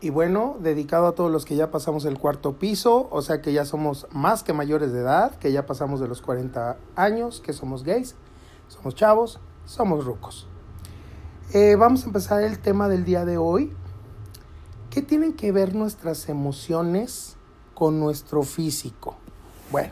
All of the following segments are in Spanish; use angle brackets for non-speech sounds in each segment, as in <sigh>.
Y bueno, dedicado a todos los que ya pasamos el cuarto piso, o sea que ya somos más que mayores de edad, que ya pasamos de los 40 años, que somos gays, somos chavos, somos rucos. Eh, vamos a empezar el tema del día de hoy. ¿Qué tienen que ver nuestras emociones con nuestro físico? Bueno,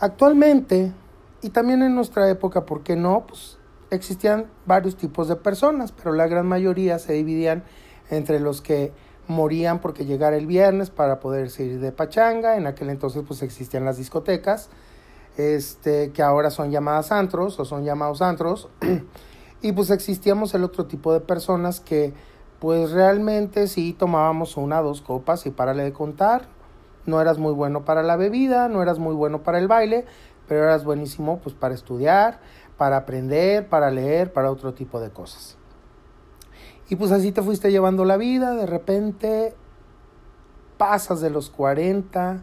actualmente, y también en nuestra época, ¿por qué no? Pues existían varios tipos de personas, pero la gran mayoría se dividían entre los que morían porque llegara el viernes para poder ir de pachanga, en aquel entonces pues existían las discotecas, este, que ahora son llamadas antros o son llamados antros, <clears throat> y pues existíamos el otro tipo de personas que pues realmente sí tomábamos una dos copas y párale de contar, no eras muy bueno para la bebida, no eras muy bueno para el baile, pero eras buenísimo pues para estudiar, para aprender, para leer, para otro tipo de cosas. Y pues así te fuiste llevando la vida, de repente pasas de los 40,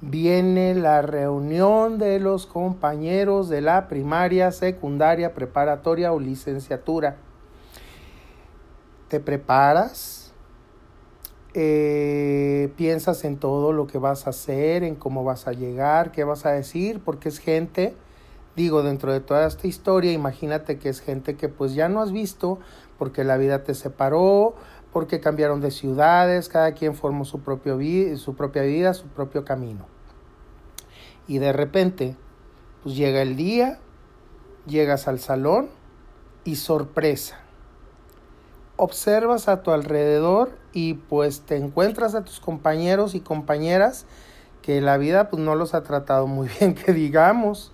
viene la reunión de los compañeros de la primaria, secundaria, preparatoria o licenciatura. Te preparas, eh, piensas en todo lo que vas a hacer, en cómo vas a llegar, qué vas a decir, porque es gente, digo, dentro de toda esta historia, imagínate que es gente que pues ya no has visto, porque la vida te separó, porque cambiaron de ciudades, cada quien formó su, propio su propia vida, su propio camino. Y de repente, pues llega el día, llegas al salón y sorpresa. Observas a tu alrededor y pues te encuentras a tus compañeros y compañeras que la vida pues no los ha tratado muy <laughs> bien, que digamos.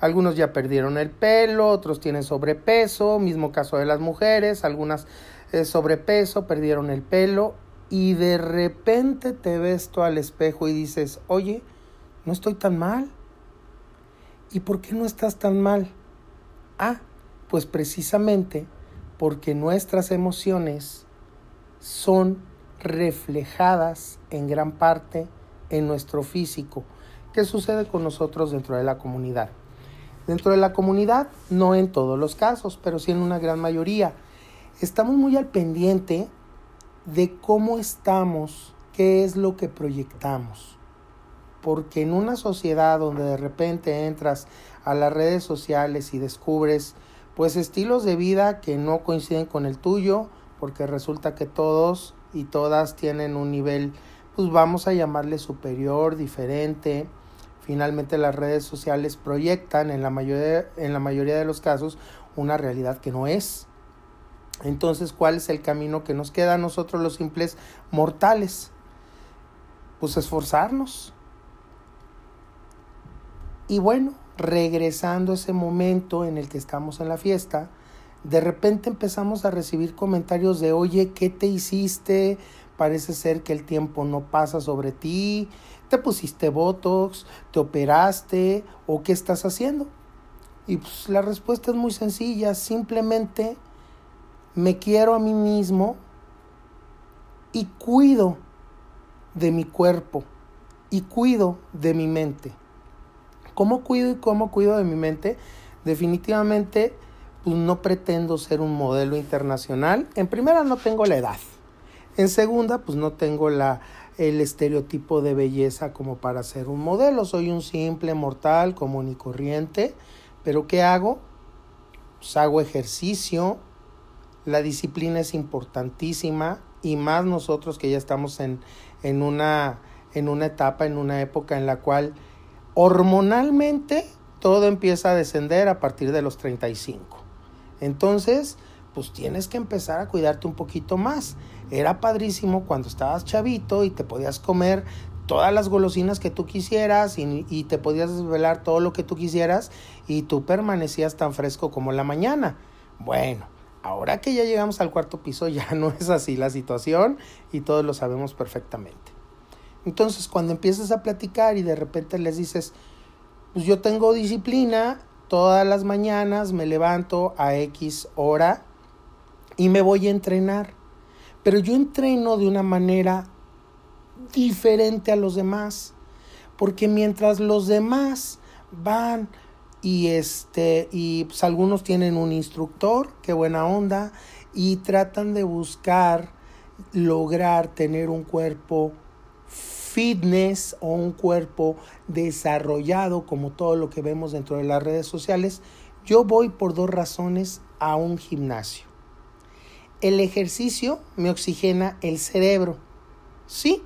Algunos ya perdieron el pelo, otros tienen sobrepeso, mismo caso de las mujeres, algunas eh, sobrepeso, perdieron el pelo y de repente te ves tú al espejo y dices, oye, no estoy tan mal. ¿Y por qué no estás tan mal? Ah, pues precisamente porque nuestras emociones son reflejadas en gran parte en nuestro físico. ¿Qué sucede con nosotros dentro de la comunidad? Dentro de la comunidad, no en todos los casos, pero sí en una gran mayoría. Estamos muy al pendiente de cómo estamos, qué es lo que proyectamos. Porque en una sociedad donde de repente entras a las redes sociales y descubres pues estilos de vida que no coinciden con el tuyo, porque resulta que todos y todas tienen un nivel, pues vamos a llamarle superior, diferente, Finalmente las redes sociales proyectan en la mayoría, en la mayoría de los casos una realidad que no es. Entonces, ¿cuál es el camino que nos queda a nosotros los simples mortales? Pues esforzarnos. Y bueno, regresando a ese momento en el que estamos en la fiesta, de repente empezamos a recibir comentarios de, oye, ¿qué te hiciste? Parece ser que el tiempo no pasa sobre ti, ¿Te pusiste Botox? ¿Te operaste? ¿O qué estás haciendo? Y pues la respuesta es muy sencilla, simplemente me quiero a mí mismo y cuido de mi cuerpo y cuido de mi mente. ¿Cómo cuido y cómo cuido de mi mente? Definitivamente, pues no pretendo ser un modelo internacional. En primera, no tengo la edad. En segunda, pues no tengo la, el estereotipo de belleza como para ser un modelo. Soy un simple mortal común y corriente. Pero ¿qué hago? Pues hago ejercicio. La disciplina es importantísima y más nosotros que ya estamos en, en, una, en una etapa, en una época en la cual hormonalmente todo empieza a descender a partir de los 35. Entonces, pues tienes que empezar a cuidarte un poquito más. Era padrísimo cuando estabas chavito y te podías comer todas las golosinas que tú quisieras y, te podías desvelar todo lo que tú quisieras y tú permanecías tan fresco como la mañana. Bueno, ahora que ya llegamos al cuarto piso <laughs> ya no es así la situación y todos lo sabemos perfectamente. Entonces cuando empiezas a platicar y de repente les dices, pues yo tengo disciplina, todas las mañanas me levanto a X hora y me voy a entrenar. Pero yo entreno de una manera diferente a los demás. Porque mientras los demás van y este y pues algunos tienen un instructor, qué buena onda, y tratan de buscar lograr tener un cuerpo fitness o un cuerpo desarrollado como todo lo que vemos dentro de las redes sociales, yo voy por dos razones a un gimnasio. El ejercicio me oxigena el cerebro. Sí,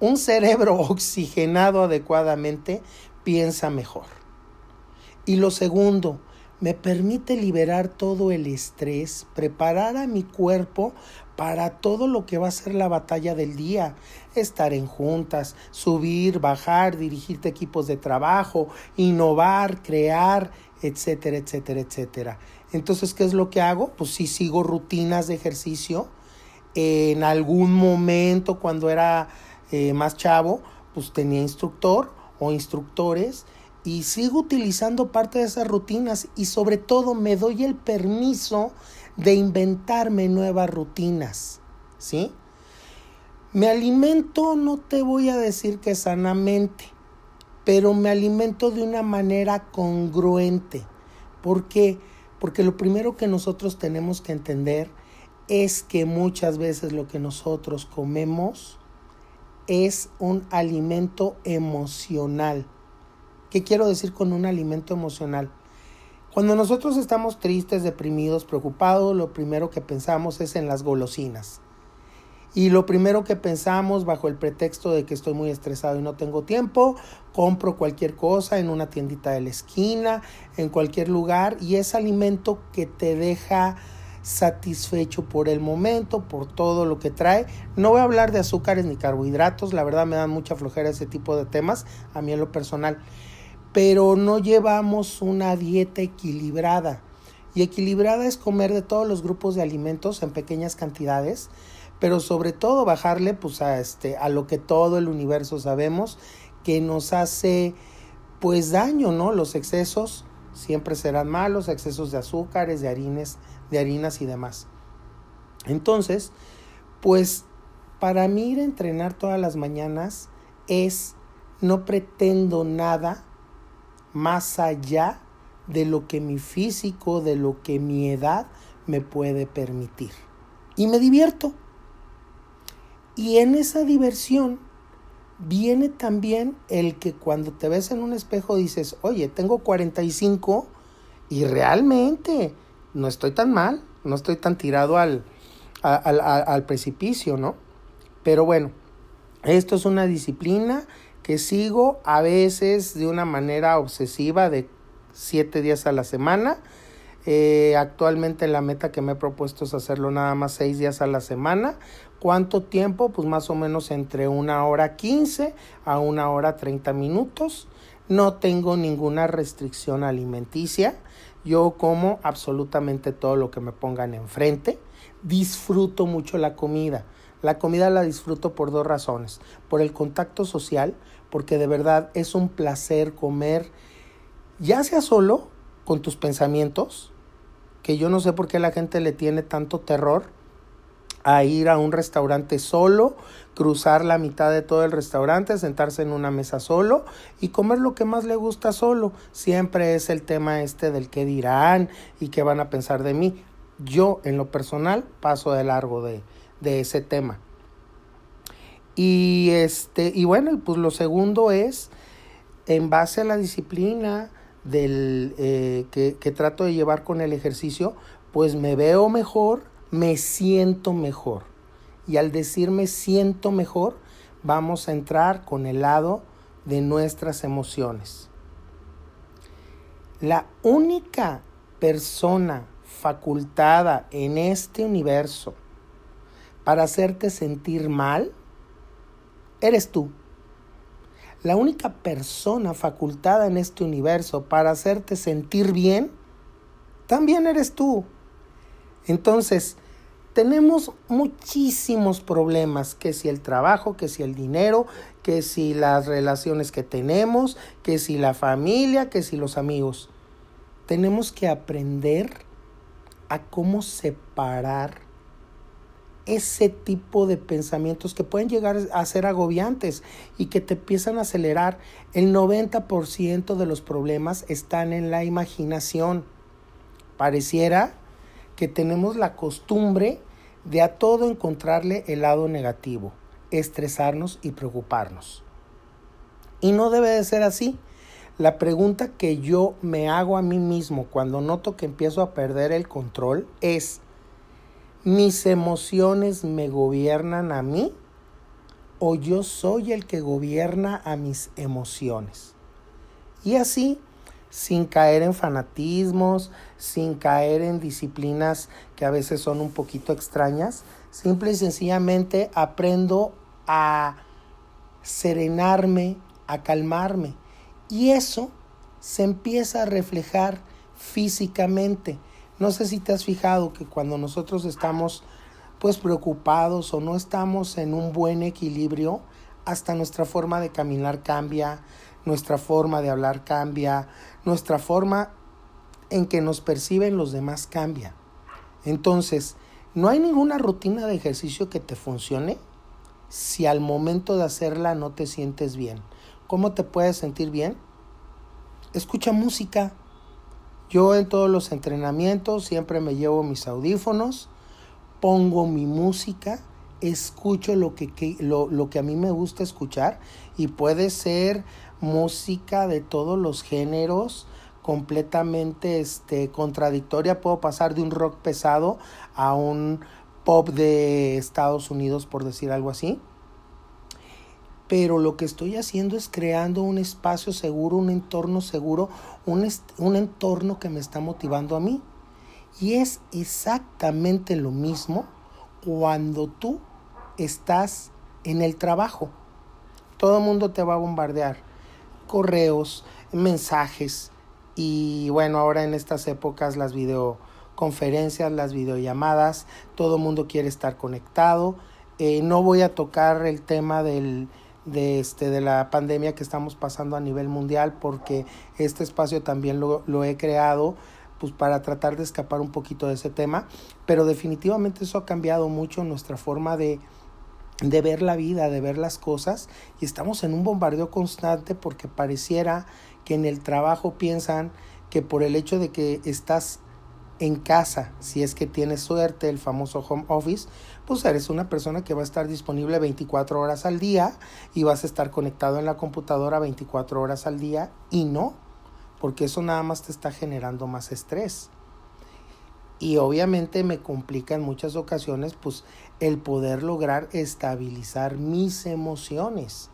un cerebro <laughs> oxigenado adecuadamente piensa mejor. Y lo segundo, me permite liberar todo el estrés, preparar a mi cuerpo para todo lo que va a ser la batalla del día, estar en juntas, subir, bajar, dirigirte equipos de trabajo, innovar, crear, etcétera, etcétera, etcétera. Entonces, ¿qué es lo que hago? Pues sí sigo rutinas de ejercicio. En algún momento, cuando era eh, más chavo, pues tenía instructor o instructores y sigo utilizando parte de esas rutinas y sobre todo me doy el permiso de inventarme nuevas rutinas, ¿sí? Me alimento, no te voy a decir que sanamente, pero me alimento de una manera congruente. ¿Por qué? Porque lo primero que nosotros tenemos que entender es que muchas veces lo que nosotros comemos es un alimento emocional. ¿Qué quiero decir con un alimento emocional? Cuando nosotros estamos tristes, deprimidos, preocupados, lo primero que pensamos es en las golosinas. Y lo primero que pensamos bajo el pretexto de que estoy muy estresado y no tengo tiempo, compro cualquier cosa en una tiendita de la esquina, en cualquier lugar, y es alimento que te deja satisfecho por el momento, por todo lo que trae. No voy a hablar de azúcares ni carbohidratos, la verdad me da mucha flojera ese tipo de temas, a mí en lo personal pero no llevamos una dieta equilibrada. Y equilibrada es comer de todos los grupos de alimentos en pequeñas cantidades, pero sobre todo bajarle pues a este a lo que todo el universo sabemos que nos hace pues daño, ¿no? Los excesos siempre serán malos, excesos de azúcares, de harines, de harinas y demás. Entonces, pues para mí ir a entrenar todas las mañanas es no pretendo nada más allá de lo que mi físico, de lo que mi edad me puede permitir. Y me divierto. Y en esa diversión viene también el que cuando te ves en un espejo dices, oye, tengo 45 y realmente no estoy tan mal, no estoy tan tirado al, al, al precipicio, ¿no? Pero bueno, esto es una disciplina que sigo a veces de una manera obsesiva de siete días a la semana. Eh, actualmente la meta que me he propuesto es hacerlo nada más seis días a la semana. ¿Cuánto tiempo? Pues más o menos entre una hora quince a una hora treinta minutos. No tengo ninguna restricción alimenticia. Yo como absolutamente todo lo que me pongan enfrente. Disfruto mucho la comida. La comida la disfruto por dos razones. Por el contacto social, porque de verdad es un placer comer, ya sea solo con tus pensamientos, que yo no sé por qué la gente le tiene tanto terror a ir a un restaurante solo, cruzar la mitad de todo el restaurante, sentarse en una mesa solo y comer lo que más le gusta solo. Siempre es el tema este del qué dirán y qué van a pensar de mí. Yo en lo personal paso de largo de, de ese tema. Y este, y bueno, pues lo segundo es, en base a la disciplina del eh, que, que trato de llevar con el ejercicio, pues me veo mejor, me siento mejor. Y al decirme siento mejor, vamos a entrar con el lado de nuestras emociones. La única persona facultada en este universo para hacerte sentir mal eres tú. La única persona facultada en este universo para hacerte sentir bien, también eres tú. Entonces, tenemos muchísimos problemas, que si el trabajo, que si el dinero, que si las relaciones que tenemos, que si la familia, que si los amigos. Tenemos que aprender a cómo separar ese tipo de pensamientos que pueden llegar a ser agobiantes y que te empiezan a acelerar. El 90% de los problemas están en la imaginación. Pareciera que tenemos la costumbre de a todo encontrarle el lado negativo, estresarnos y preocuparnos. Y no debe de ser así. La pregunta que yo me hago a mí mismo cuando noto que empiezo a perder el control es, ¿mis emociones me gobiernan a mí o yo soy el que gobierna a mis emociones? Y así, sin caer en fanatismos, sin caer en disciplinas que a veces son un poquito extrañas, simple y sencillamente aprendo a serenarme, a calmarme. Y eso se empieza a reflejar físicamente. No sé si te has fijado que cuando nosotros estamos pues preocupados o no estamos en un buen equilibrio, hasta nuestra forma de caminar cambia, nuestra forma de hablar cambia, nuestra forma en que nos perciben los demás cambia. Entonces, no hay ninguna rutina de ejercicio que te funcione si al momento de hacerla no te sientes bien. ¿Cómo te puedes sentir bien? Escucha música. Yo en todos los entrenamientos siempre me llevo mis audífonos, pongo mi música, escucho lo que, lo, lo que a mí me gusta escuchar y puede ser música de todos los géneros, completamente este, contradictoria. Puedo pasar de un rock pesado a un pop de Estados Unidos, por decir algo así. Pero lo que estoy haciendo es creando un espacio seguro, un entorno seguro, un, un entorno que me está motivando a mí. Y es exactamente lo mismo cuando tú estás en el trabajo. Todo el mundo te va a bombardear correos, mensajes y bueno, ahora en estas épocas las videoconferencias, las videollamadas, todo mundo quiere estar conectado. Eh, no voy a tocar el tema del, de, este, de la pandemia que estamos pasando a nivel mundial porque este espacio también lo, lo he creado pues para tratar de escapar un poquito de ese tema, pero definitivamente eso ha cambiado mucho nuestra forma de, de ver la vida, de ver las cosas y estamos en un bombardeo constante porque pareciera que en el trabajo piensan que por el hecho de que estás en casa, si es que tienes suerte, el famoso home office, pues eres una persona que va a estar disponible 24 horas al día y vas a estar conectado en la computadora 24 horas al día y no, porque eso nada más te está generando más estrés. Y obviamente me complica en muchas ocasiones pues el poder lograr estabilizar mis emociones.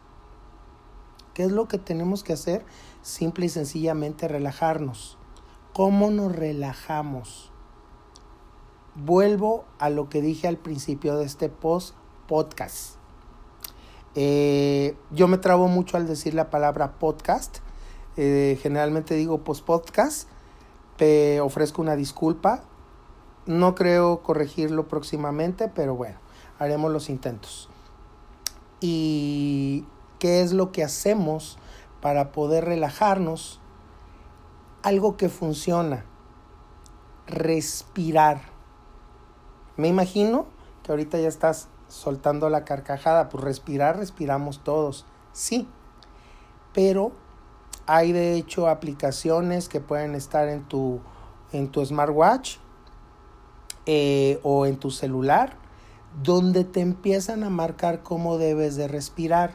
¿Qué es lo que tenemos que hacer? Simple y sencillamente relajarnos. ¿Cómo nos relajamos? Vuelvo a lo que dije al principio de este post podcast. Eh, yo me trabo mucho al decir la palabra podcast. Eh, generalmente digo post podcast. Te ofrezco una disculpa no creo corregirlo próximamente, pero bueno, haremos los intentos. ¿Y qué es lo que hacemos para poder relajarnos? Algo que funciona. Respirar. Me imagino que ahorita ya estás soltando la carcajada. Pues respirar, respiramos todos. Sí. Pero hay de hecho aplicaciones que pueden estar en tu, en tu smartwatch eh, o en tu celular, donde te empiezan a marcar cómo debes de respirar.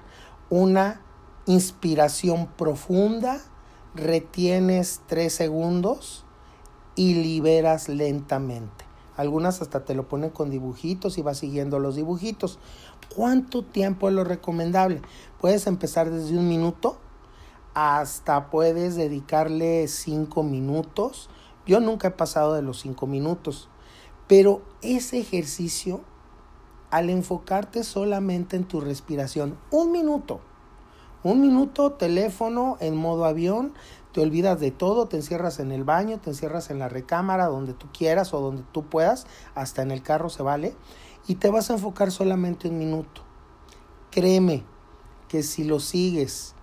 Una inspiración profunda, retienes tres segundos y liberas lentamente. Algunas hasta te lo ponen con dibujitos y vas siguiendo los dibujitos. ¿Cuánto tiempo es lo recomendable? Puedes empezar desde un minuto hasta puedes dedicarle cinco minutos. Yo nunca he pasado de los cinco minutos. Pero ese ejercicio, al enfocarte solamente en tu respiración, un minuto, un minuto, teléfono en modo avión, te olvidas de todo, te encierras en el baño, te encierras en la recámara, donde tú quieras o donde tú puedas, hasta en el carro se vale, y te vas a enfocar solamente un minuto. Créeme que si lo sigues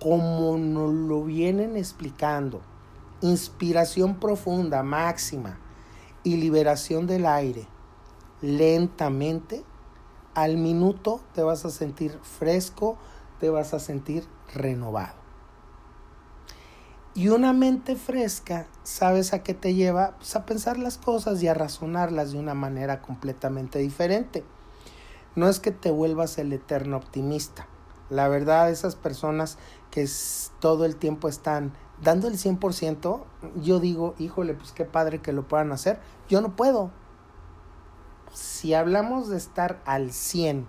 como nos lo vienen explicando, inspiración profunda, máxima, y liberación del aire lentamente, al minuto te vas a sentir fresco, te vas a sentir renovado. Y una mente fresca, ¿sabes a qué te lleva? Pues a pensar las cosas y a razonarlas de una manera completamente diferente. No es que te vuelvas el eterno optimista. La verdad, esas personas que todo el tiempo están dando el 100%, yo digo, híjole, pues qué padre que lo puedan hacer. Yo no puedo. Si hablamos de estar al 100,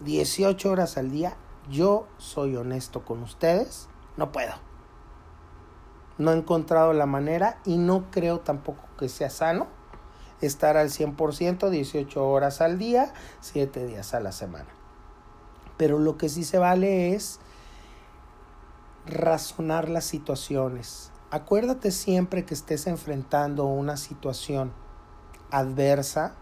18 horas al día, yo soy honesto con ustedes, no puedo. No he encontrado la manera y no creo tampoco que sea sano estar al 100%, 18 horas al día, 7 días a la semana. Pero lo que sí se vale es razonar las situaciones. Acuérdate siempre que estés enfrentando una situación adversa,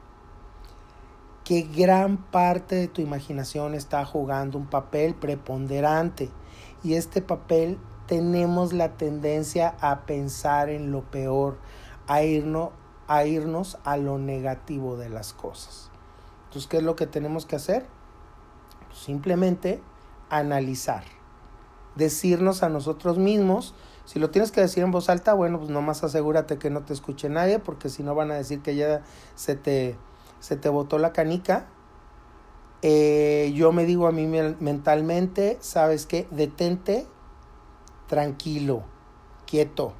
que gran parte de tu imaginación está jugando un papel preponderante y este papel tenemos la tendencia a pensar en lo peor, a irnos, a irnos a lo negativo de las cosas. Entonces, ¿qué es lo que tenemos que hacer? simplemente analizar, decirnos a nosotros mismos, si lo tienes que decir en voz alta, bueno, pues nomás asegúrate que no te escuche nadie, porque si no van a decir que ya se te, se te botó la canica. Eh, yo me digo a mí mentalmente, ¿sabes qué? Detente, tranquilo, quieto,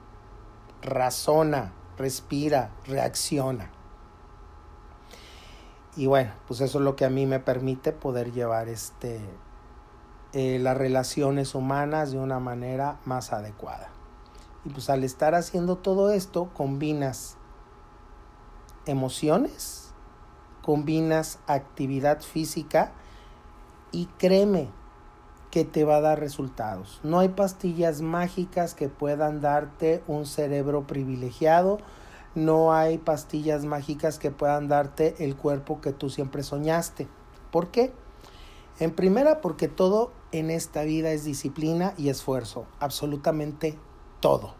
razona, respira, reacciona. Y bueno, pues eso es lo que a mí me permite poder llevar este, eh, las relaciones humanas de una manera más adecuada. Y pues al estar haciendo todo esto, combinas emociones, combinas actividad física y créeme que te va a dar resultados. No hay pastillas mágicas que puedan darte un cerebro privilegiado no hay pastillas mágicas que puedan darte el cuerpo que tú siempre soñaste. ¿Por qué? En primera, porque todo en esta vida es disciplina y esfuerzo, absolutamente todo.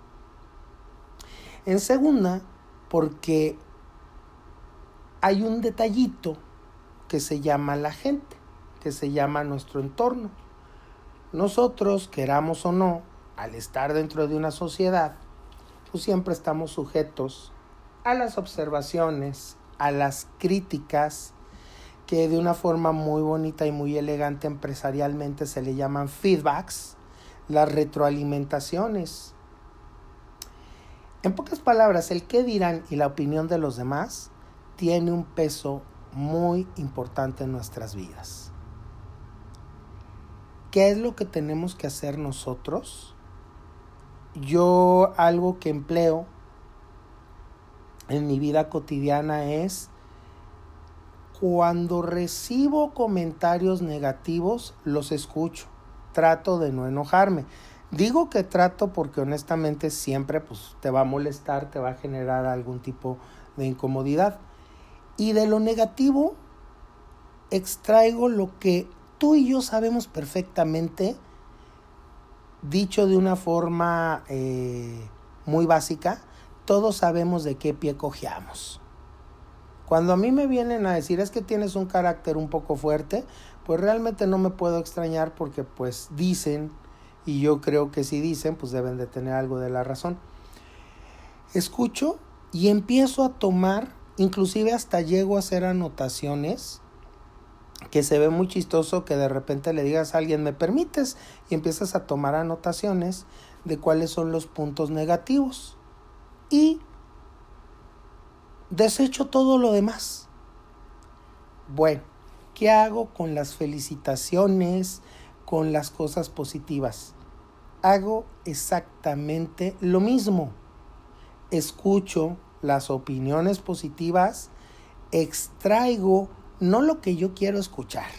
En segunda, porque hay un detallito que se llama la gente, que se llama nuestro entorno. Nosotros, queramos o no, al estar dentro de una sociedad, pues siempre estamos sujetos a las observaciones, a las críticas, que de una forma muy bonita y muy elegante empresarialmente se le llaman feedbacks, las retroalimentaciones. En pocas palabras, el qué dirán y la opinión de los demás tiene un peso muy importante en nuestras vidas. ¿Qué es lo que tenemos que hacer nosotros? Yo algo que empleo en mi vida cotidiana es cuando recibo comentarios negativos, los escucho. Trato de no enojarme. Digo que trato porque honestamente siempre pues, te va a molestar, te va a generar algún tipo de incomodidad. Y de lo negativo extraigo lo que tú y yo sabemos perfectamente, dicho de una forma eh, muy básica, todos sabemos de qué pie cojeamos. Cuando a mí me vienen a decir es que tienes un carácter un poco fuerte, pues realmente no me puedo extrañar porque pues dicen, y yo creo que si dicen, pues deben de tener algo de la razón. Escucho y empiezo a tomar, inclusive hasta llego a hacer anotaciones, que se ve muy chistoso que de repente le digas a alguien, ¿me permites? Y empiezas a tomar anotaciones de cuáles son los puntos negativos y desecho todo lo demás. Bueno, ¿qué hago con las felicitaciones, con las cosas positivas? Hago exactamente lo mismo. Escucho las opiniones positivas, extraigo no lo que yo quiero escuchar,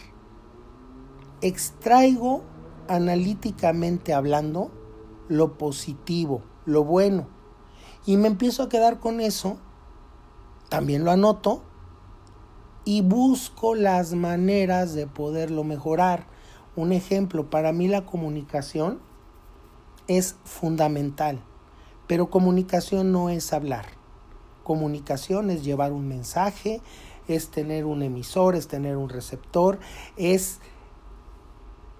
extraigo analíticamente hablando lo positivo, lo bueno y me empiezo a quedar con eso, también lo anoto y busco las maneras de poderlo mejorar. Un ejemplo, para mí la comunicación es fundamental, pero comunicación no es hablar. Comunicación es llevar un mensaje, es tener un emisor, es tener un receptor, es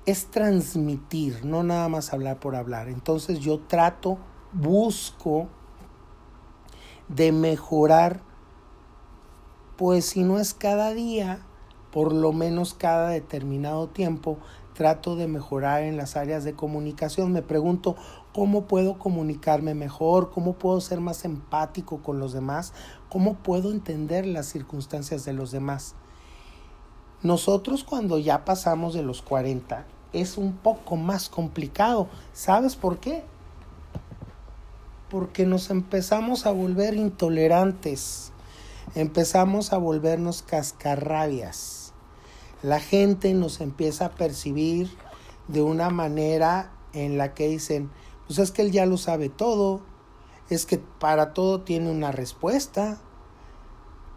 es transmitir, no nada más hablar por hablar. Entonces yo trato, busco de mejorar, pues si no es cada día, por lo menos cada determinado tiempo, trato de mejorar en las áreas de comunicación. Me pregunto cómo puedo comunicarme mejor, cómo puedo ser más empático con los demás, cómo puedo entender las circunstancias de los demás. Nosotros cuando ya pasamos de los 40 es un poco más complicado. ¿Sabes por qué? Porque nos empezamos a volver intolerantes, empezamos a volvernos cascarrabias. La gente nos empieza a percibir de una manera en la que dicen, pues es que él ya lo sabe todo, es que para todo tiene una respuesta.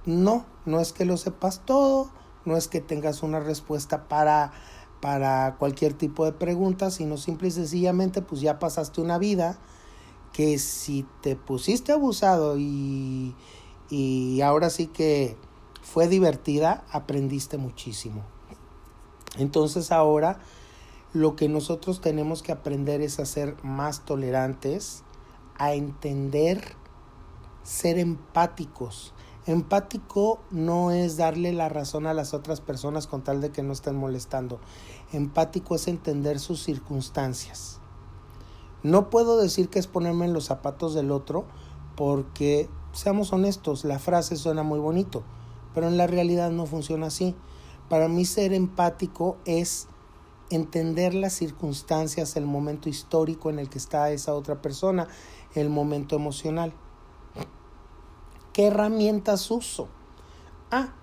No, no es que lo sepas todo, no es que tengas una respuesta para, para cualquier tipo de pregunta, sino simple y sencillamente pues ya pasaste una vida que si te pusiste abusado y, y ahora sí que fue divertida, aprendiste muchísimo. Entonces ahora lo que nosotros tenemos que aprender es a ser más tolerantes, a entender, ser empáticos, Empático no es darle la razón a las otras personas con tal de que no estén molestando. Empático es entender sus circunstancias. No puedo decir que es ponerme en los zapatos del otro porque, seamos honestos, la frase suena muy bonito, pero en la realidad no funciona así. Para mí ser empático es entender las circunstancias, el momento histórico en el que está esa otra persona, el momento emocional. ¿Qué herramientas uso? Ah,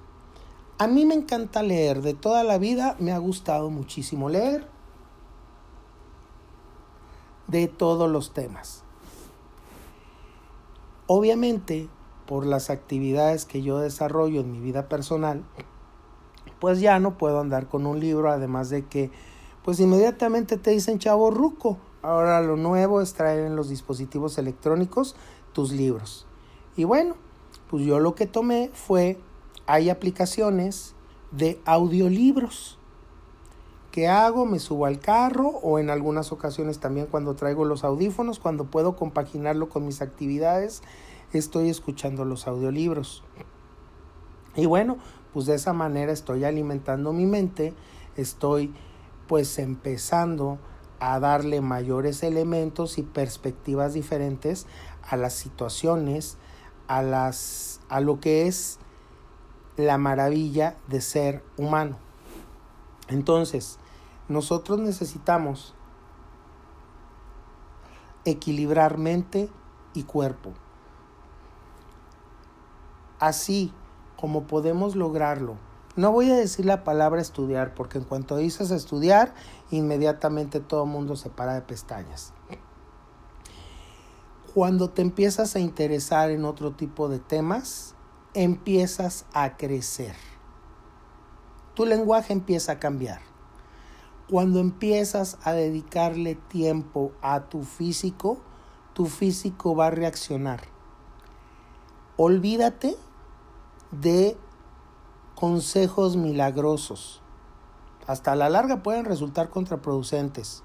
a mí me encanta leer. De toda la vida me ha gustado muchísimo leer de todos los temas. Obviamente, por las actividades que yo desarrollo en mi vida personal, pues ya no puedo andar con un libro, además de que, pues inmediatamente te dicen chavo ruco. Ahora lo nuevo es traer en los dispositivos electrónicos tus libros. Y bueno, pues yo lo que tomé fue, hay aplicaciones de audiolibros. ¿Qué hago? Me subo al carro o en algunas ocasiones también cuando traigo los audífonos, cuando puedo compaginarlo con mis actividades, estoy escuchando los audiolibros. Y bueno, pues de esa manera estoy alimentando mi mente, estoy pues empezando a darle mayores elementos y perspectivas diferentes a las situaciones, a, las, a lo que es la maravilla de ser humano. Entonces, nosotros necesitamos equilibrar mente y cuerpo. Así como podemos lograrlo. No voy a decir la palabra estudiar, porque en cuanto dices estudiar, inmediatamente todo el mundo se para de pestañas cuando te empiezas a interesar en otro tipo de temas, empiezas a crecer. Tu lenguaje empieza a cambiar. Cuando empiezas a dedicarle tiempo a tu físico, tu físico va a reaccionar. Olvídate de consejos milagrosos. Hasta la larga pueden resultar contraproducentes.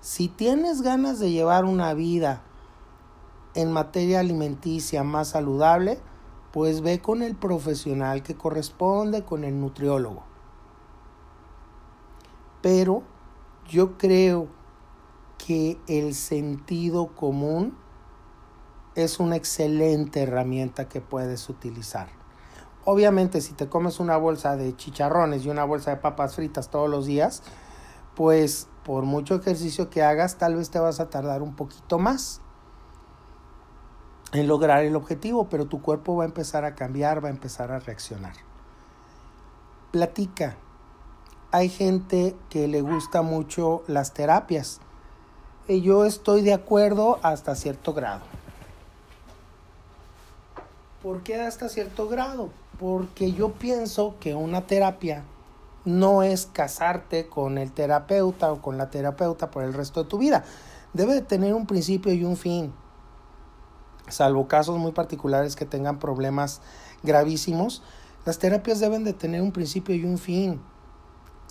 Si tienes ganas de llevar una vida en materia alimenticia más saludable, pues ve con el profesional que corresponde, con el nutriólogo. Pero yo creo que el sentido común es una excelente herramienta que puedes utilizar. Obviamente si te comes una bolsa de chicharrones y una bolsa de papas fritas todos los días, pues por mucho ejercicio que hagas tal vez te vas a tardar un poquito más en lograr el objetivo, pero tu cuerpo va a empezar a cambiar, va a empezar a reaccionar. Platica. Hay gente que le gusta mucho las terapias. Y yo estoy de acuerdo hasta cierto grado. ¿Por qué hasta cierto grado? Porque yo pienso que una terapia no es casarte con el terapeuta o con la terapeuta por el resto de tu vida. Debe de tener un principio y un fin salvo casos muy particulares que tengan problemas gravísimos, las terapias deben de tener un principio y un fin.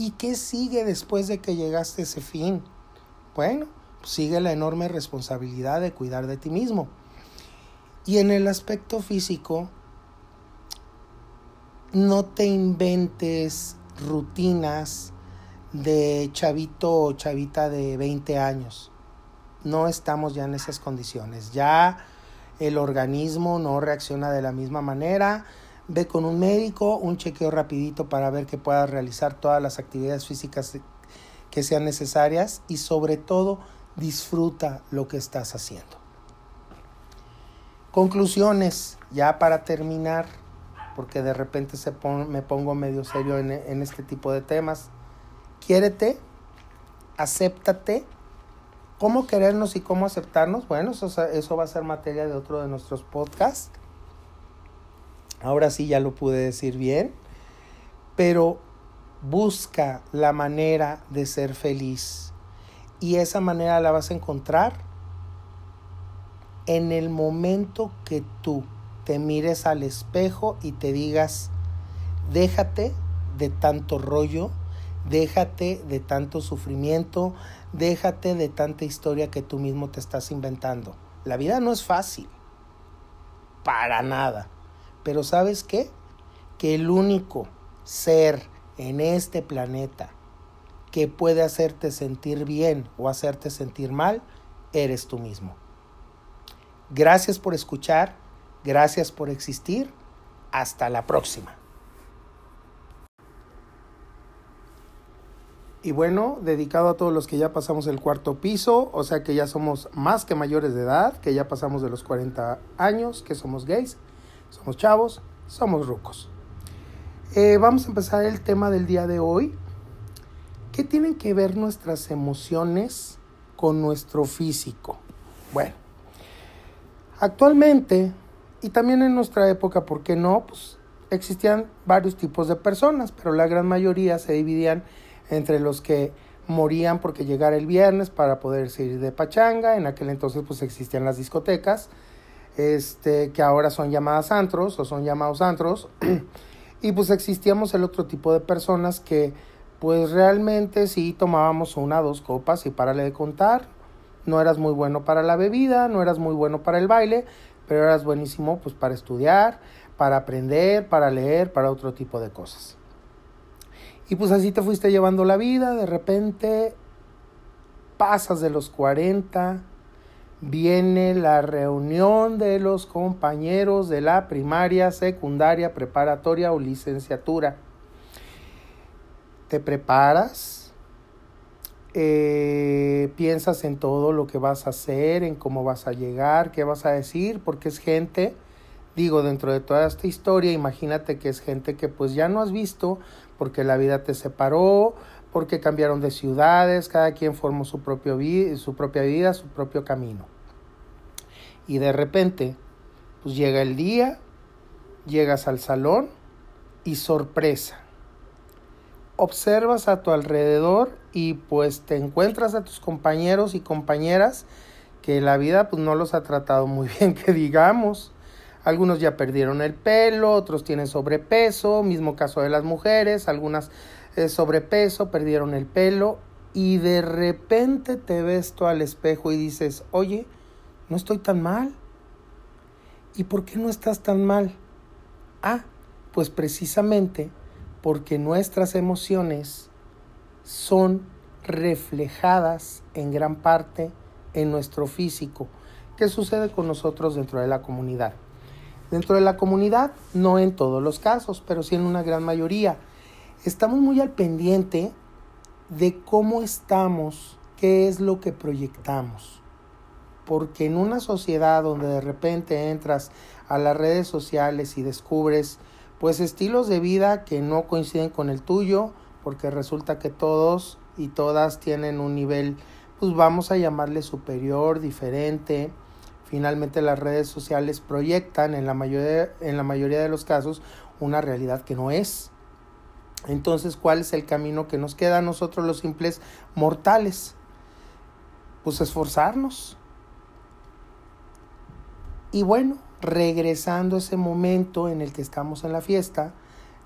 ¿Y qué sigue después de que llegaste a ese fin? Bueno, sigue la enorme responsabilidad de cuidar de ti mismo. Y en el aspecto físico, no te inventes rutinas de chavito o chavita de 20 años. No estamos ya en esas condiciones. Ya el organismo no reacciona de la misma manera. Ve con un médico, un chequeo rapidito para ver que puedas realizar todas las actividades físicas que sean necesarias y sobre todo disfruta lo que estás haciendo. Conclusiones, ya para terminar, porque de repente se me pongo medio serio en, este tipo de temas. Quiérete, acéptate. ¿Cómo querernos y cómo aceptarnos? Bueno, eso va a ser materia de otro de nuestros podcasts. Ahora sí ya lo pude decir bien. Pero busca la manera de ser feliz. Y esa manera la vas a encontrar en el momento que tú te mires al espejo y te digas, déjate de tanto rollo, déjate de tanto sufrimiento, déjate de tanta historia que tú mismo te estás inventando. La vida no es fácil, para nada. Pero ¿sabes qué? Que el único ser en este planeta que puede hacerte sentir bien o hacerte sentir mal, eres tú mismo. Gracias por escuchar, gracias por existir, hasta la próxima. Y bueno, dedicado a todos los que ya pasamos el cuarto piso, o sea que ya somos más que mayores de edad, que ya pasamos de los 40 años, que somos gays, somos chavos, somos rucos. Eh, vamos a empezar el tema del día de hoy. ¿Qué tienen que ver nuestras emociones con nuestro físico? Bueno, actualmente, y también en nuestra época, ¿por qué no? Pues existían varios tipos de personas, pero la gran mayoría se dividían entre los que morían porque llegara el viernes para poder salir de pachanga, en aquel entonces pues existían las discotecas, este, que ahora son llamadas antros o son llamados antros, <clears throat> y pues existíamos el otro tipo de personas que pues realmente sí tomábamos una o dos copas y párale de contar, no eras muy bueno para la bebida, no eras muy bueno para el baile, pero eras buenísimo pues para estudiar, para aprender, para leer, para otro tipo de cosas. Y pues así te fuiste llevando la vida, de repente pasas de los 40, viene la reunión de los compañeros de la primaria, secundaria, preparatoria o licenciatura. Te preparas, eh, piensas en todo lo que vas a hacer, en cómo vas a llegar, qué vas a decir, porque es gente, digo, dentro de toda esta historia, imagínate que es gente que pues ya no has visto, porque la vida te separó, porque cambiaron de ciudades, cada quien formó su, propio su propia vida, su propio camino. Y de repente, pues llega el día, llegas al salón y sorpresa. Observas a tu alrededor y pues te encuentras a tus compañeros y compañeras que la vida pues no los ha tratado muy <laughs> bien, que digamos. Algunos ya perdieron el pelo, otros tienen sobrepeso, mismo caso de las mujeres, algunas eh, sobrepeso, perdieron el pelo y de repente te ves tú al espejo y dices, oye, no estoy tan mal. ¿Y por qué no estás tan mal? Ah, pues precisamente porque nuestras emociones son reflejadas en gran parte en nuestro físico. ¿Qué sucede con nosotros dentro de la comunidad? Dentro de la comunidad, no en todos los casos, pero sí en una gran mayoría. Estamos muy al pendiente de cómo estamos, qué es lo que proyectamos. Porque en una sociedad donde de repente entras a las redes sociales y descubres pues estilos de vida que no coinciden con el tuyo, porque resulta que todos y todas tienen un nivel, pues vamos a llamarle superior, diferente, Finalmente las redes sociales proyectan en la mayoría, en la mayoría de los casos una realidad que no es. Entonces, ¿cuál es el camino que nos queda a nosotros los simples mortales? Pues esforzarnos. Y bueno, regresando a ese momento en el que estamos en la fiesta,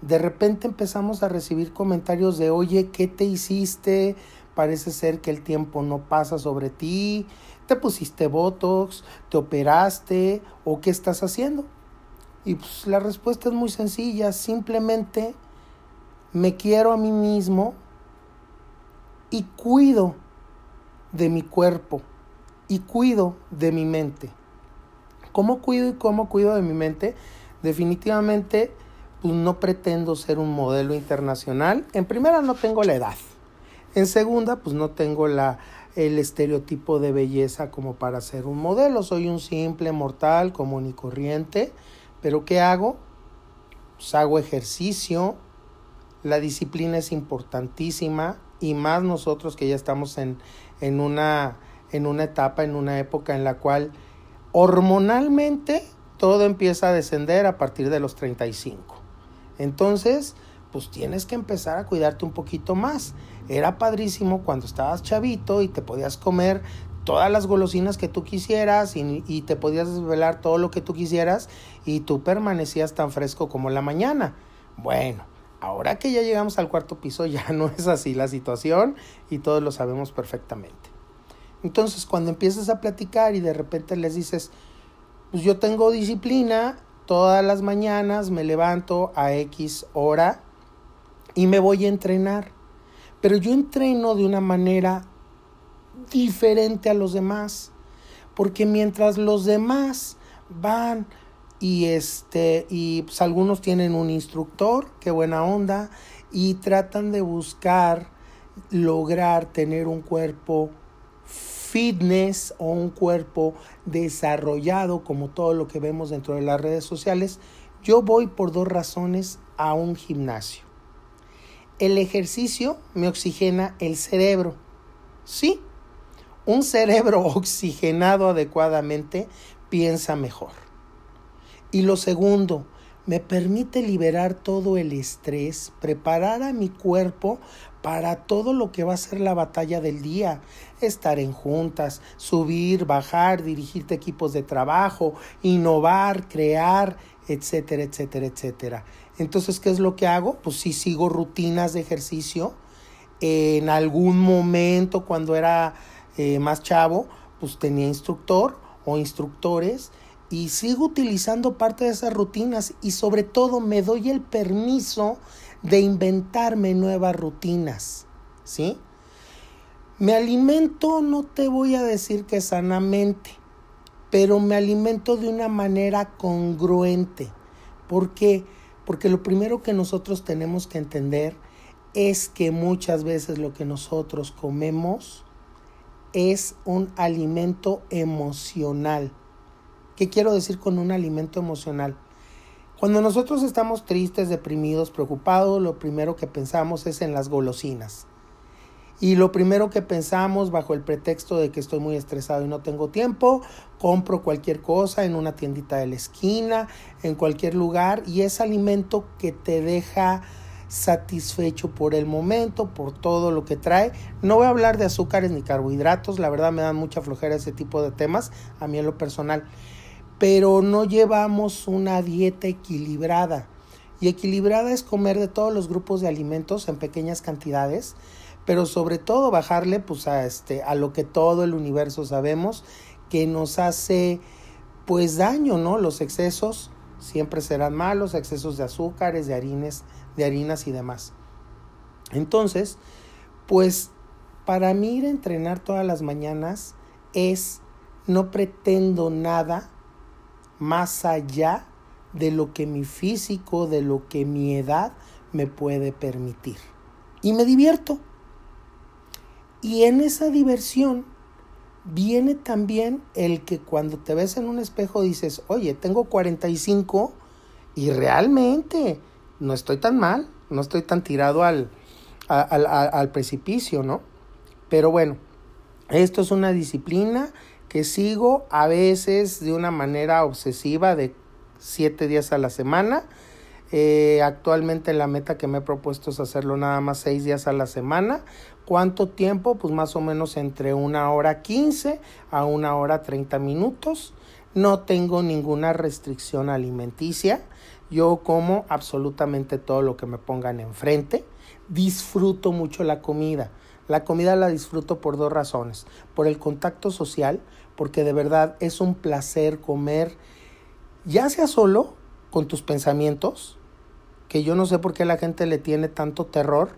de repente empezamos a recibir comentarios de, oye, ¿qué te hiciste? Parece ser que el tiempo no pasa sobre ti, te pusiste Botox, te operaste o qué estás haciendo. Y pues la respuesta es muy sencilla, simplemente me quiero a mí mismo y cuido de mi cuerpo y cuido de mi mente. ¿Cómo cuido y cómo cuido de mi mente? Definitivamente pues no pretendo ser un modelo internacional. En primera no tengo la edad. En segunda, pues no tengo la, el estereotipo de belleza como para ser un modelo. Soy un simple mortal común y corriente. Pero ¿qué hago? Pues hago ejercicio. La disciplina es importantísima y más nosotros que ya estamos en, en, una, en una etapa, en una época en la cual hormonalmente todo empieza a descender a partir de los 35. Entonces, pues tienes que empezar a cuidarte un poquito más. Era padrísimo cuando estabas chavito y te podías comer todas las golosinas que tú quisieras y, te podías desvelar todo lo que tú quisieras y tú permanecías tan fresco como la mañana. Bueno, ahora que ya llegamos al cuarto piso <laughs> ya no es así la situación y todos lo sabemos perfectamente. Entonces, cuando empiezas a platicar y de repente les dices, pues yo tengo disciplina Todas las mañanas me levanto a X hora y me voy a entrenar. Pero yo entreno de una manera diferente a los demás. Porque mientras los demás van y este y pues algunos tienen un instructor, qué buena onda, y tratan de buscar lograr tener un cuerpo fitness o un cuerpo desarrollado como todo lo que vemos dentro de las redes sociales, yo voy por dos razones a un gimnasio. El ejercicio me oxigena el cerebro. Sí, un cerebro <laughs> oxigenado adecuadamente piensa mejor. Y lo segundo, me permite liberar todo el estrés, preparar a mi cuerpo para todo lo que va a ser la batalla del día, estar en juntas, subir, bajar, dirigirte equipos de trabajo, innovar, crear, etcétera, etcétera, etcétera. Entonces, ¿qué es lo que hago? Pues sí sigo rutinas de ejercicio. En algún momento, cuando era eh, más chavo, pues tenía instructor o instructores y sigo utilizando parte de esas rutinas y sobre todo me doy el permiso de inventarme nuevas rutinas, ¿sí? Me alimento, no te voy a decir que sanamente, pero me alimento de una manera congruente. ¿Por qué? Porque lo primero que nosotros tenemos que entender es que muchas veces lo que nosotros comemos es un alimento emocional. ¿Qué quiero decir con un alimento emocional? Cuando nosotros estamos tristes, deprimidos, preocupados, lo primero que pensamos es en las golosinas. Y lo primero que pensamos bajo el pretexto de que estoy muy estresado y no tengo tiempo, compro cualquier cosa en una tiendita de la esquina, en cualquier lugar, y es alimento que te deja satisfecho por el momento, por todo lo que trae. No voy a hablar de azúcares ni carbohidratos, la verdad me dan mucha flojera ese tipo de temas, a mí en lo personal pero no llevamos una dieta equilibrada. Y equilibrada es comer de todos los grupos de alimentos en pequeñas cantidades, pero sobre todo bajarle pues a este a lo que todo el universo sabemos que nos hace pues daño, ¿no? Los excesos siempre serán malos, excesos de azúcares, de harines, de harinas y demás. Entonces, pues para mí ir a entrenar todas las mañanas es no pretendo nada más allá de lo que mi físico, de lo que mi edad me puede permitir. Y me divierto. Y en esa diversión viene también el que cuando te ves en un espejo dices, oye, tengo 45 y realmente no estoy tan mal, no estoy tan tirado al, al, al precipicio, ¿no? Pero bueno, esto es una disciplina que sigo a veces de una manera obsesiva de siete días a la semana. Eh, actualmente la meta que me he propuesto es hacerlo nada más seis días a la semana. ¿Cuánto tiempo? Pues más o menos entre una hora quince a una hora treinta minutos. No tengo ninguna restricción alimenticia. Yo como absolutamente todo lo que me pongan enfrente. Disfruto mucho la comida. La comida la disfruto por dos razones. Por el contacto social, porque de verdad es un placer comer, ya sea solo, con tus pensamientos, que yo no sé por qué la gente le tiene tanto terror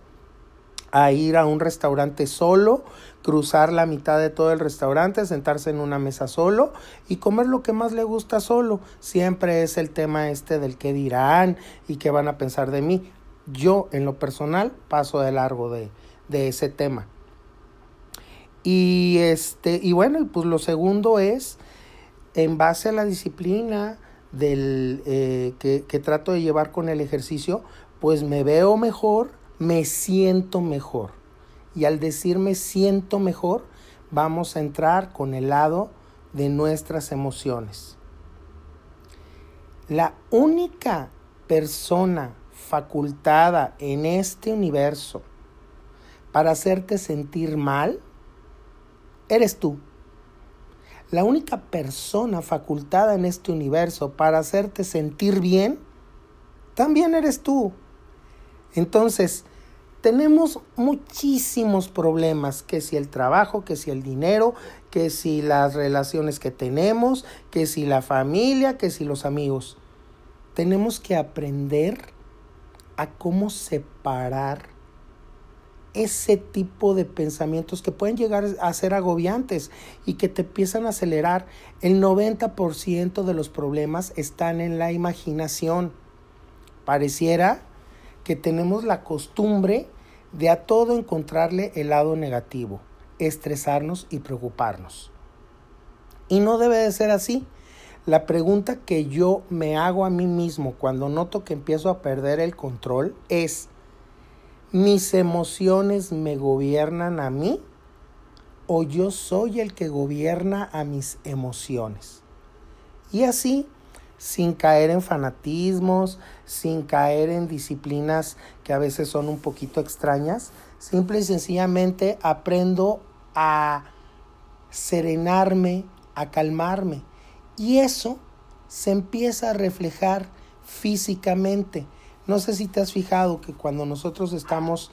a ir a un restaurante solo, cruzar la mitad de todo el restaurante, sentarse en una mesa solo y comer lo que más le gusta solo. Siempre es el tema este del qué dirán y qué van a pensar de mí. Yo en lo personal paso de largo de, de ese tema. Y este, y bueno, pues lo segundo es en base a la disciplina del eh, que, que trato de llevar con el ejercicio, pues me veo mejor, me siento mejor. Y al decirme siento mejor, vamos a entrar con el lado de nuestras emociones. La única persona facultada en este universo para hacerte sentir mal, eres tú. La única persona facultada en este universo para hacerte sentir bien, también eres tú. Entonces, tenemos muchísimos problemas, que si el trabajo, que si el dinero, que si las relaciones que tenemos, que si la familia, que si los amigos. Tenemos que aprender a cómo separar ese tipo de pensamientos que pueden llegar a ser agobiantes y que te empiezan a acelerar. El 90% de los problemas están en la imaginación. Pareciera que tenemos la costumbre de a todo encontrarle el lado negativo, estresarnos y preocuparnos. Y no debe de ser así. La pregunta que yo me hago a mí mismo cuando noto que empiezo a perder el control es, ¿mis emociones me gobiernan a mí o yo soy el que gobierna a mis emociones? Y así sin caer en fanatismos, sin caer en disciplinas que a veces son un poquito extrañas. Simple y sencillamente aprendo a serenarme, a calmarme. Y eso se empieza a reflejar físicamente. No sé si te has fijado que cuando nosotros estamos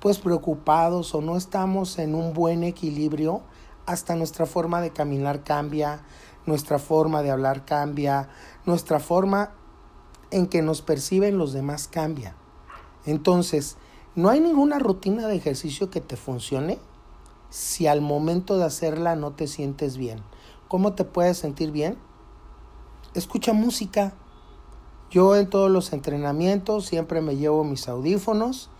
pues preocupados o no estamos en un buen equilibrio, hasta nuestra forma de caminar cambia, nuestra forma de hablar cambia, nuestra forma en que nos perciben los demás cambia. Entonces, no hay ninguna rutina de ejercicio que te funcione si al momento de hacerla no te sientes bien. ¿Cómo te puedes sentir bien? Escucha música. Yo en todos los entrenamientos siempre me llevo mis audífonos,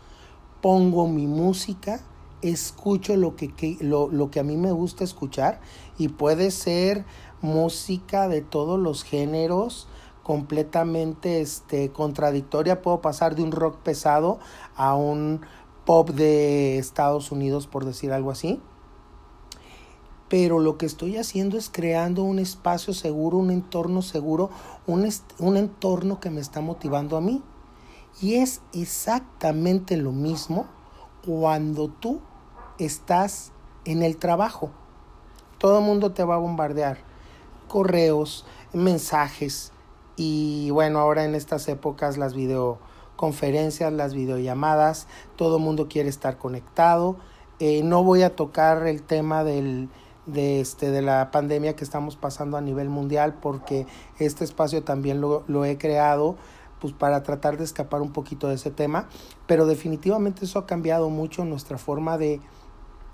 pongo mi música, escucho lo que, lo, lo que a mí me gusta escuchar y puede ser música de todos los géneros completamente este, contradictoria. Puedo pasar de un rock pesado a un pop de Estados Unidos, por decir algo así. Pero lo que estoy haciendo es creando un espacio seguro, un entorno seguro, un, un entorno que me está motivando a mí. Y es exactamente lo mismo cuando tú estás en el trabajo. Todo el mundo te va a bombardear correos, mensajes y bueno, ahora en estas épocas las videoconferencias, las videollamadas, todo el mundo quiere estar conectado. Eh, no voy a tocar el tema del, de, este, de la pandemia que estamos pasando a nivel mundial porque este espacio también lo, lo he creado pues para tratar de escapar un poquito de ese tema, pero definitivamente eso ha cambiado mucho nuestra forma de,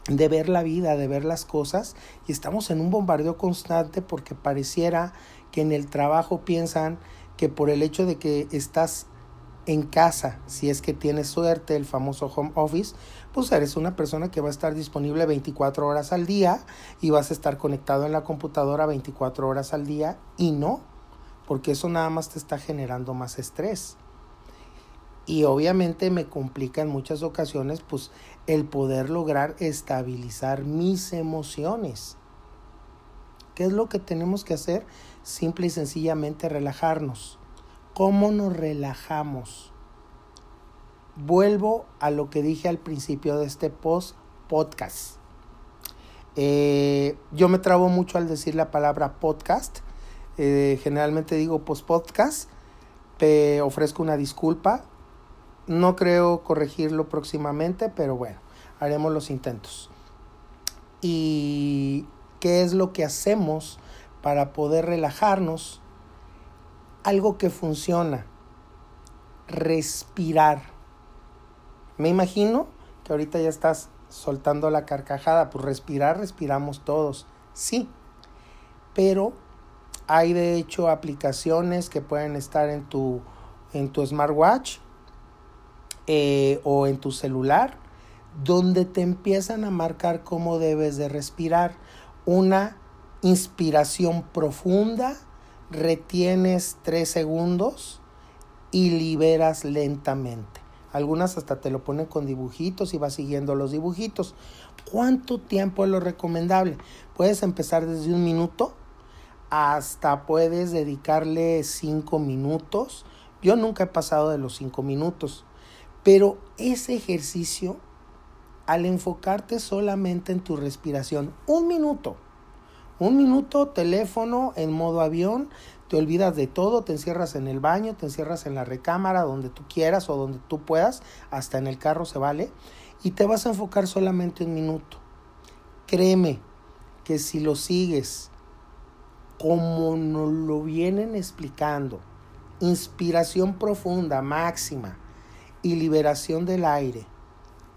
de ver la vida, de ver las cosas. Y estamos en un bombardeo constante porque pareciera que en el trabajo piensan que por el hecho de que estás en casa, si es que tienes suerte, el famoso home office, pues eres una persona que va a estar disponible 24 horas al día y vas a estar conectado en la computadora 24 horas al día y no, porque eso nada más te está generando más estrés y obviamente me complica en muchas ocasiones pues el poder lograr estabilizar mis emociones. ¿Qué es lo que tenemos que hacer? Simple y sencillamente relajarnos. ¿Cómo nos relajamos? Vuelvo a lo que dije al principio de este post podcast. Eh, yo me trabo mucho al decir la palabra podcast. Eh, generalmente digo post podcast Te ofrezco una disculpa. No creo corregirlo próximamente, pero bueno, haremos los intentos. ¿Y qué es lo que hacemos para poder relajarnos? Algo que funciona. Respirar. Me imagino que ahorita ya estás soltando la carcajada. Pues respirar, respiramos todos. Sí. Pero hay de hecho aplicaciones que pueden estar en tu, en tu smartwatch eh, o en tu celular donde te empiezan a marcar cómo debes de respirar. Una inspiración profunda, retienes tres segundos y liberas lentamente. Algunas hasta te lo ponen con dibujitos y vas siguiendo los dibujitos. ¿Cuánto tiempo es lo recomendable? Puedes empezar desde un minuto hasta puedes dedicarle cinco minutos. Yo nunca he pasado de los cinco minutos, pero ese ejercicio, al enfocarte solamente en tu respiración, un minuto, un minuto, teléfono en modo avión, te olvidas de todo, te encierras en el baño, te encierras en la recámara, donde tú quieras o donde tú puedas, hasta en el carro se vale, y te vas a enfocar solamente un minuto. Créeme que si lo sigues como nos lo vienen explicando, inspiración profunda, máxima y liberación del aire,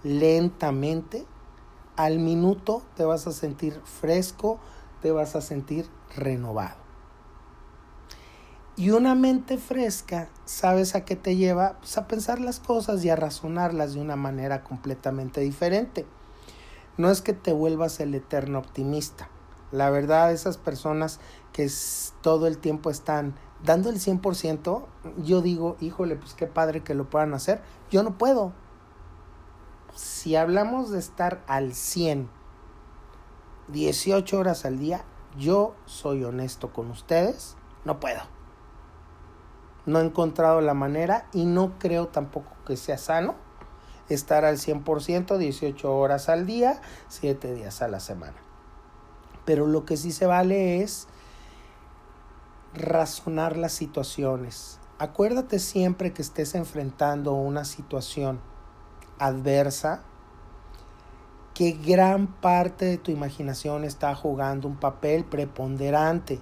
lentamente, al minuto te vas a sentir fresco, te vas a sentir renovado. Y una mente fresca, ¿sabes a qué te lleva? Pues a pensar las cosas y a razonarlas de una manera completamente diferente. No es que te vuelvas el eterno optimista. La verdad, esas personas que todo el tiempo están dando el 100%, yo digo, híjole, pues qué padre que lo puedan hacer. Yo no puedo. Si hablamos de estar al 100, 18 horas al día, yo soy honesto con ustedes, no puedo. No he encontrado la manera y no creo tampoco que sea sano estar al 100%, 18 horas al día, 7 días a la semana. Pero lo que sí se vale es razonar las situaciones. Acuérdate siempre que estés enfrentando una situación adversa, que gran parte de tu imaginación está jugando un papel preponderante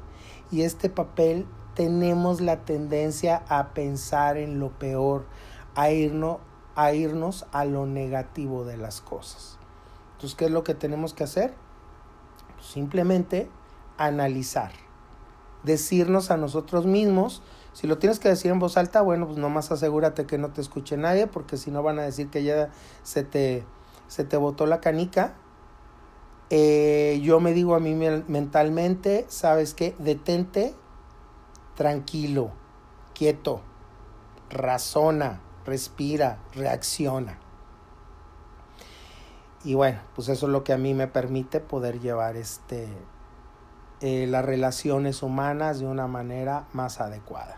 y este papel tenemos la tendencia a pensar en lo peor, a irnos, a irnos a lo negativo de las cosas. Entonces, ¿qué es lo que tenemos que hacer? Simplemente analizar decirnos a nosotros mismos. Si lo tienes que decir en voz alta, bueno, pues nomás asegúrate que no te escuche nadie, porque si no van a decir que ya se te, se te botó la canica. Eh, yo me digo a mí mentalmente, ¿sabes qué? Detente, tranquilo, quieto, razona, respira, reacciona. Y bueno, pues eso es lo que a mí me permite poder llevar este, eh, las relaciones humanas de una manera más adecuada.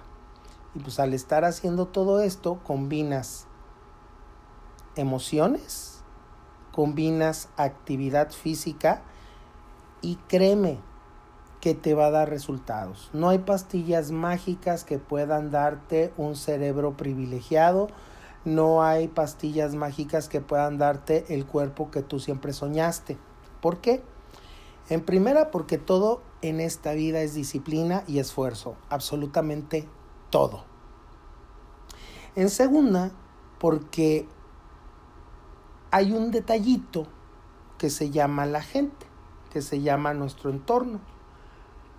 Y pues al estar haciendo todo esto, combinas emociones, combinas actividad física y créeme que te va a dar resultados. No hay pastillas mágicas que puedan darte un cerebro privilegiado, no hay pastillas mágicas que puedan darte el cuerpo que tú siempre soñaste. ¿Por qué? En primera, porque todo en esta vida es disciplina y esfuerzo, absolutamente todo. En segunda, porque hay un detallito que se llama la gente, que se llama nuestro entorno.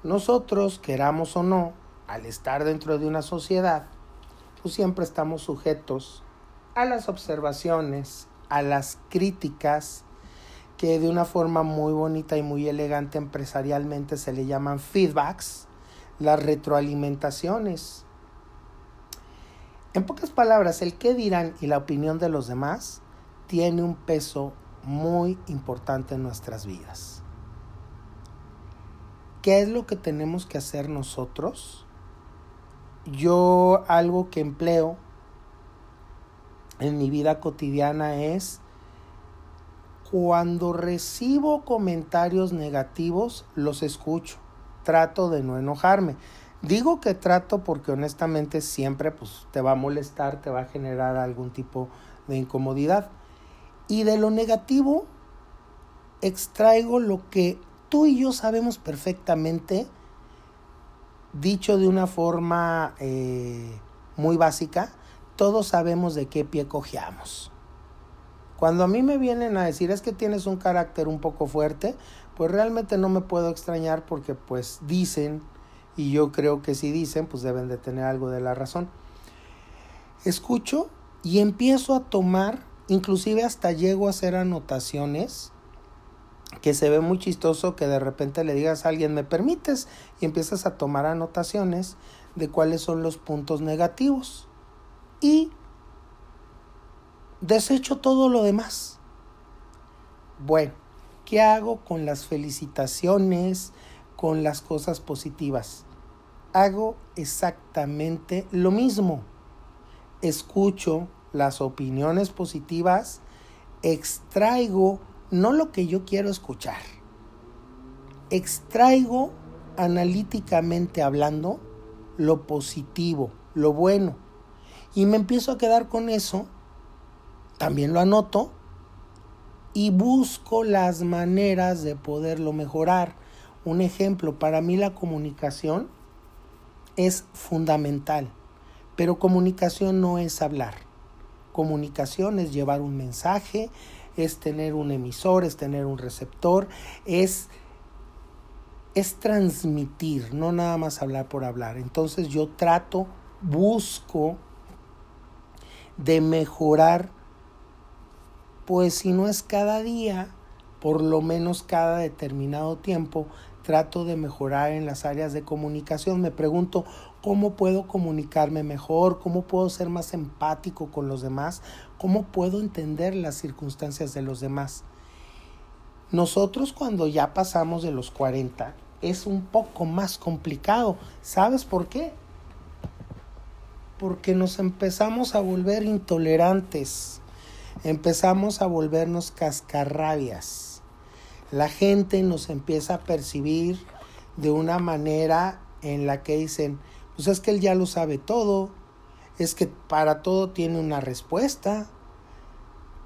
Nosotros, queramos o no, al estar dentro de una sociedad, pues siempre estamos sujetos a las observaciones, a las críticas, que de una forma muy bonita y muy elegante empresarialmente se le llaman feedbacks, las retroalimentaciones. En pocas palabras, el qué dirán y la opinión de los demás tiene un peso muy importante en nuestras vidas. ¿Qué es lo que tenemos que hacer nosotros? Yo algo que empleo en mi vida cotidiana es cuando recibo comentarios negativos, los escucho. Trato de no enojarme. Digo que trato porque honestamente siempre pues, te va a molestar, te va a generar algún tipo de incomodidad. Y de lo negativo extraigo lo que tú y yo sabemos perfectamente, dicho de una forma eh, muy básica, todos sabemos de qué pie cojeamos. Cuando a mí me vienen a decir es que tienes un carácter un poco fuerte, pues realmente no me puedo extrañar porque pues dicen, y yo creo que si dicen, pues deben de tener algo de la razón. Escucho y empiezo a tomar, inclusive hasta llego a hacer anotaciones que se ve muy chistoso que de repente le digas a alguien, ¿me permites? Y empiezas a tomar anotaciones de cuáles son los puntos negativos. Y desecho todo lo demás. Bueno, ¿qué hago con las felicitaciones, con las cosas positivas? Hago exactamente lo mismo. Escucho las opiniones positivas, extraigo no lo que yo quiero escuchar. Extraigo analíticamente hablando lo positivo, lo bueno. Y me empiezo a quedar con eso, también lo anoto y busco las maneras de poderlo mejorar. Un ejemplo, para mí la comunicación es fundamental, pero comunicación no es hablar. Comunicación es llevar un mensaje, es tener un emisor, es tener un receptor, es, es transmitir, no nada más hablar por hablar. Entonces yo trato, busco de mejorar, pues si no es cada día, por lo menos cada determinado tiempo, trato de mejorar en las áreas de comunicación. Me pregunto cómo puedo comunicarme mejor, cómo puedo ser más empático con los demás, cómo puedo entender las circunstancias de los demás. Nosotros cuando ya pasamos de los 40 es un poco más complicado. ¿Sabes por qué? Porque nos empezamos a volver intolerantes, empezamos a volvernos cascarrabias. La gente nos empieza a percibir de una manera en la que dicen, pues es que él ya lo sabe todo, es que para todo tiene una respuesta.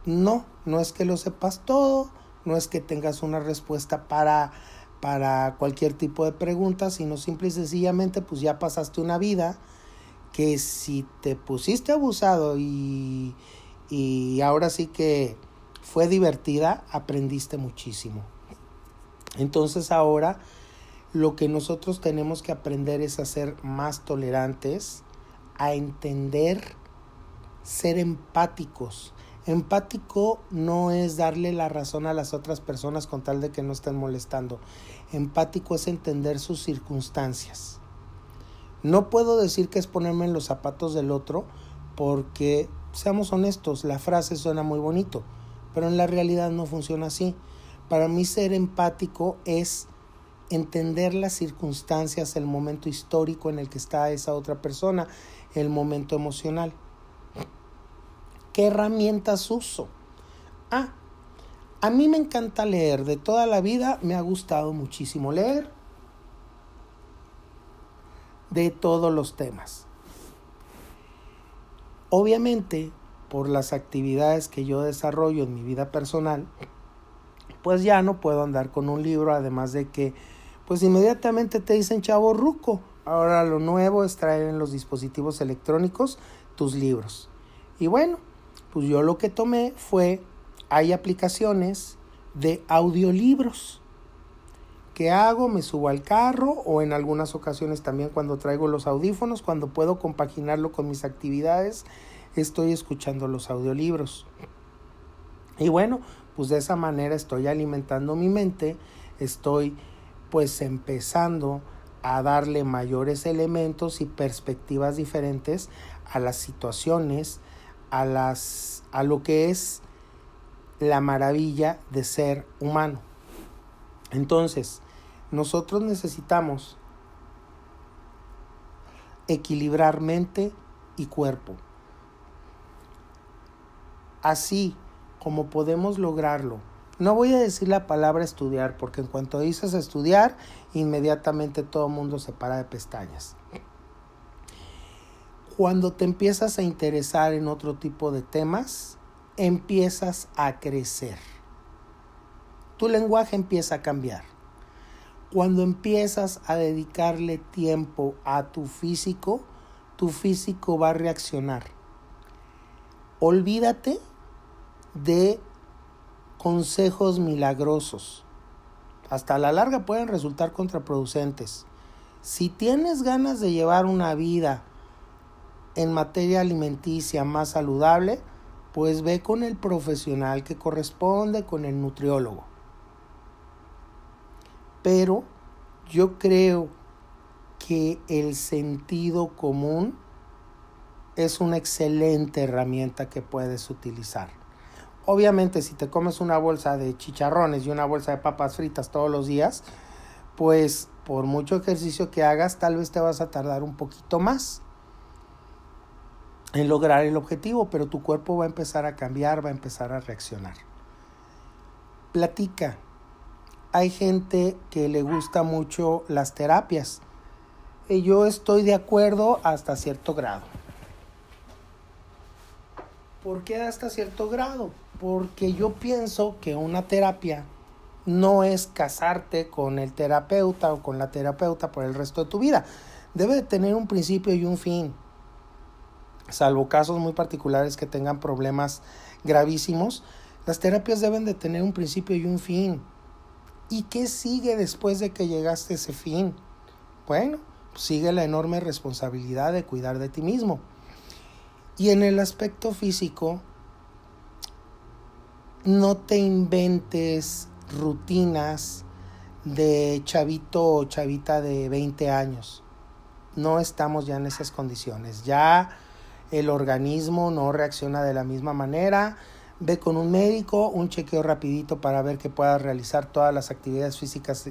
No, no es que lo sepas todo, no es que tengas una respuesta para, para cualquier tipo de pregunta, sino simple y sencillamente pues ya pasaste una vida que si te pusiste abusado y, y ahora sí que fue divertida, aprendiste muchísimo. Entonces ahora lo que nosotros tenemos que aprender es a ser más tolerantes, a entender, ser empáticos. Empático no es darle la razón a las otras personas con tal de que no estén molestando. Empático es entender sus circunstancias. No puedo decir que es ponerme en los zapatos del otro porque, seamos honestos, la frase suena muy bonito, pero en la realidad no funciona así. Para mí ser empático es entender las circunstancias, el momento histórico en el que está esa otra persona, el momento emocional. ¿Qué herramientas uso? Ah, a mí me encanta leer, de toda la vida me ha gustado muchísimo leer de todos los temas. Obviamente, por las actividades que yo desarrollo en mi vida personal, pues ya no puedo andar con un libro, además de que pues inmediatamente te dicen chavo ruco. Ahora lo nuevo es traer en los dispositivos electrónicos tus libros. Y bueno, pues yo lo que tomé fue, hay aplicaciones de audiolibros. ¿Qué hago? Me subo al carro o en algunas ocasiones también cuando traigo los audífonos, cuando puedo compaginarlo con mis actividades, estoy escuchando los audiolibros. Y bueno, pues de esa manera estoy alimentando mi mente, estoy pues empezando a darle mayores elementos y perspectivas diferentes a las situaciones, a las a lo que es la maravilla de ser humano. Entonces, nosotros necesitamos equilibrar mente y cuerpo. Así como podemos lograrlo No voy a decir la palabra estudiar, porque en cuanto dices estudiar, inmediatamente todo el mundo se para de pestañas. Cuando te empiezas a interesar en otro tipo de temas, empiezas a crecer. Tu lenguaje empieza a cambiar. Cuando empiezas a dedicarle tiempo a tu físico, tu físico va a reaccionar. Olvídate de consejos milagrosos. Hasta la larga pueden resultar contraproducentes. Si tienes ganas de llevar una vida en materia alimenticia más saludable, pues ve con el profesional que corresponde, con el nutriólogo. Pero yo creo que el sentido común es una excelente herramienta que puedes utilizar. Obviamente si te comes una bolsa de chicharrones y una bolsa de papas fritas todos los días, pues por mucho ejercicio que hagas, tal vez te vas a tardar un poquito más en lograr el objetivo, pero tu cuerpo va a empezar a cambiar, va a empezar a reaccionar. Platica. Hay gente que le gusta mucho las terapias. Y yo estoy de acuerdo hasta cierto grado. ¿Por qué hasta cierto grado? Porque yo pienso que una terapia no es casarte con el terapeuta o con la terapeuta por el resto de tu vida. Debe de tener un principio y un fin. Salvo casos muy particulares que tengan problemas gravísimos, las terapias deben de tener un principio y un fin. ¿Y qué sigue después de que llegaste a ese fin? Bueno, sigue la enorme responsabilidad de cuidar de ti mismo. Y en el aspecto físico, no te inventes rutinas de chavito o chavita de 20 años. No estamos ya en esas condiciones. Ya el organismo no reacciona de la misma manera. Ve con un médico, un chequeo rapidito para ver que puedas realizar todas las actividades físicas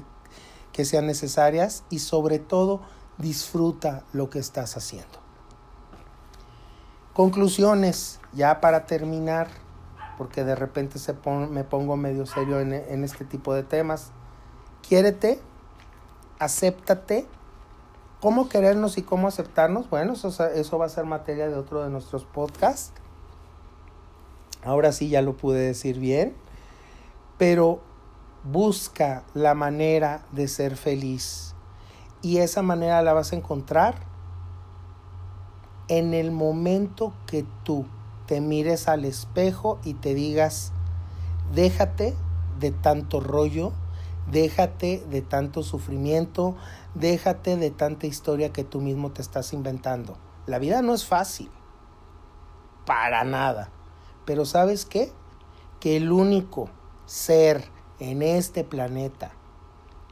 que sean necesarias y sobre todo disfruta lo que estás haciendo. Conclusiones, ya para terminar, porque de repente se me pongo medio serio en, en este tipo de temas. Quiérete, acéptate. ¿Cómo querernos y cómo aceptarnos? Bueno, eso, eso va a ser materia de otro de nuestros podcasts. Ahora sí ya lo pude decir bien. Pero busca la manera de ser feliz. Y esa manera la vas a encontrar en el momento que tú te mires al espejo y te digas, déjate de tanto rollo, déjate de tanto sufrimiento, déjate de tanta historia que tú mismo te estás inventando. La vida no es fácil, para nada. Pero ¿sabes qué? Que el único ser en este planeta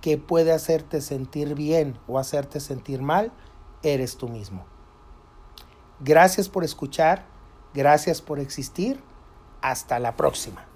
que puede hacerte sentir bien o hacerte sentir mal, eres tú mismo. Gracias por escuchar, gracias por existir. Hasta la próxima.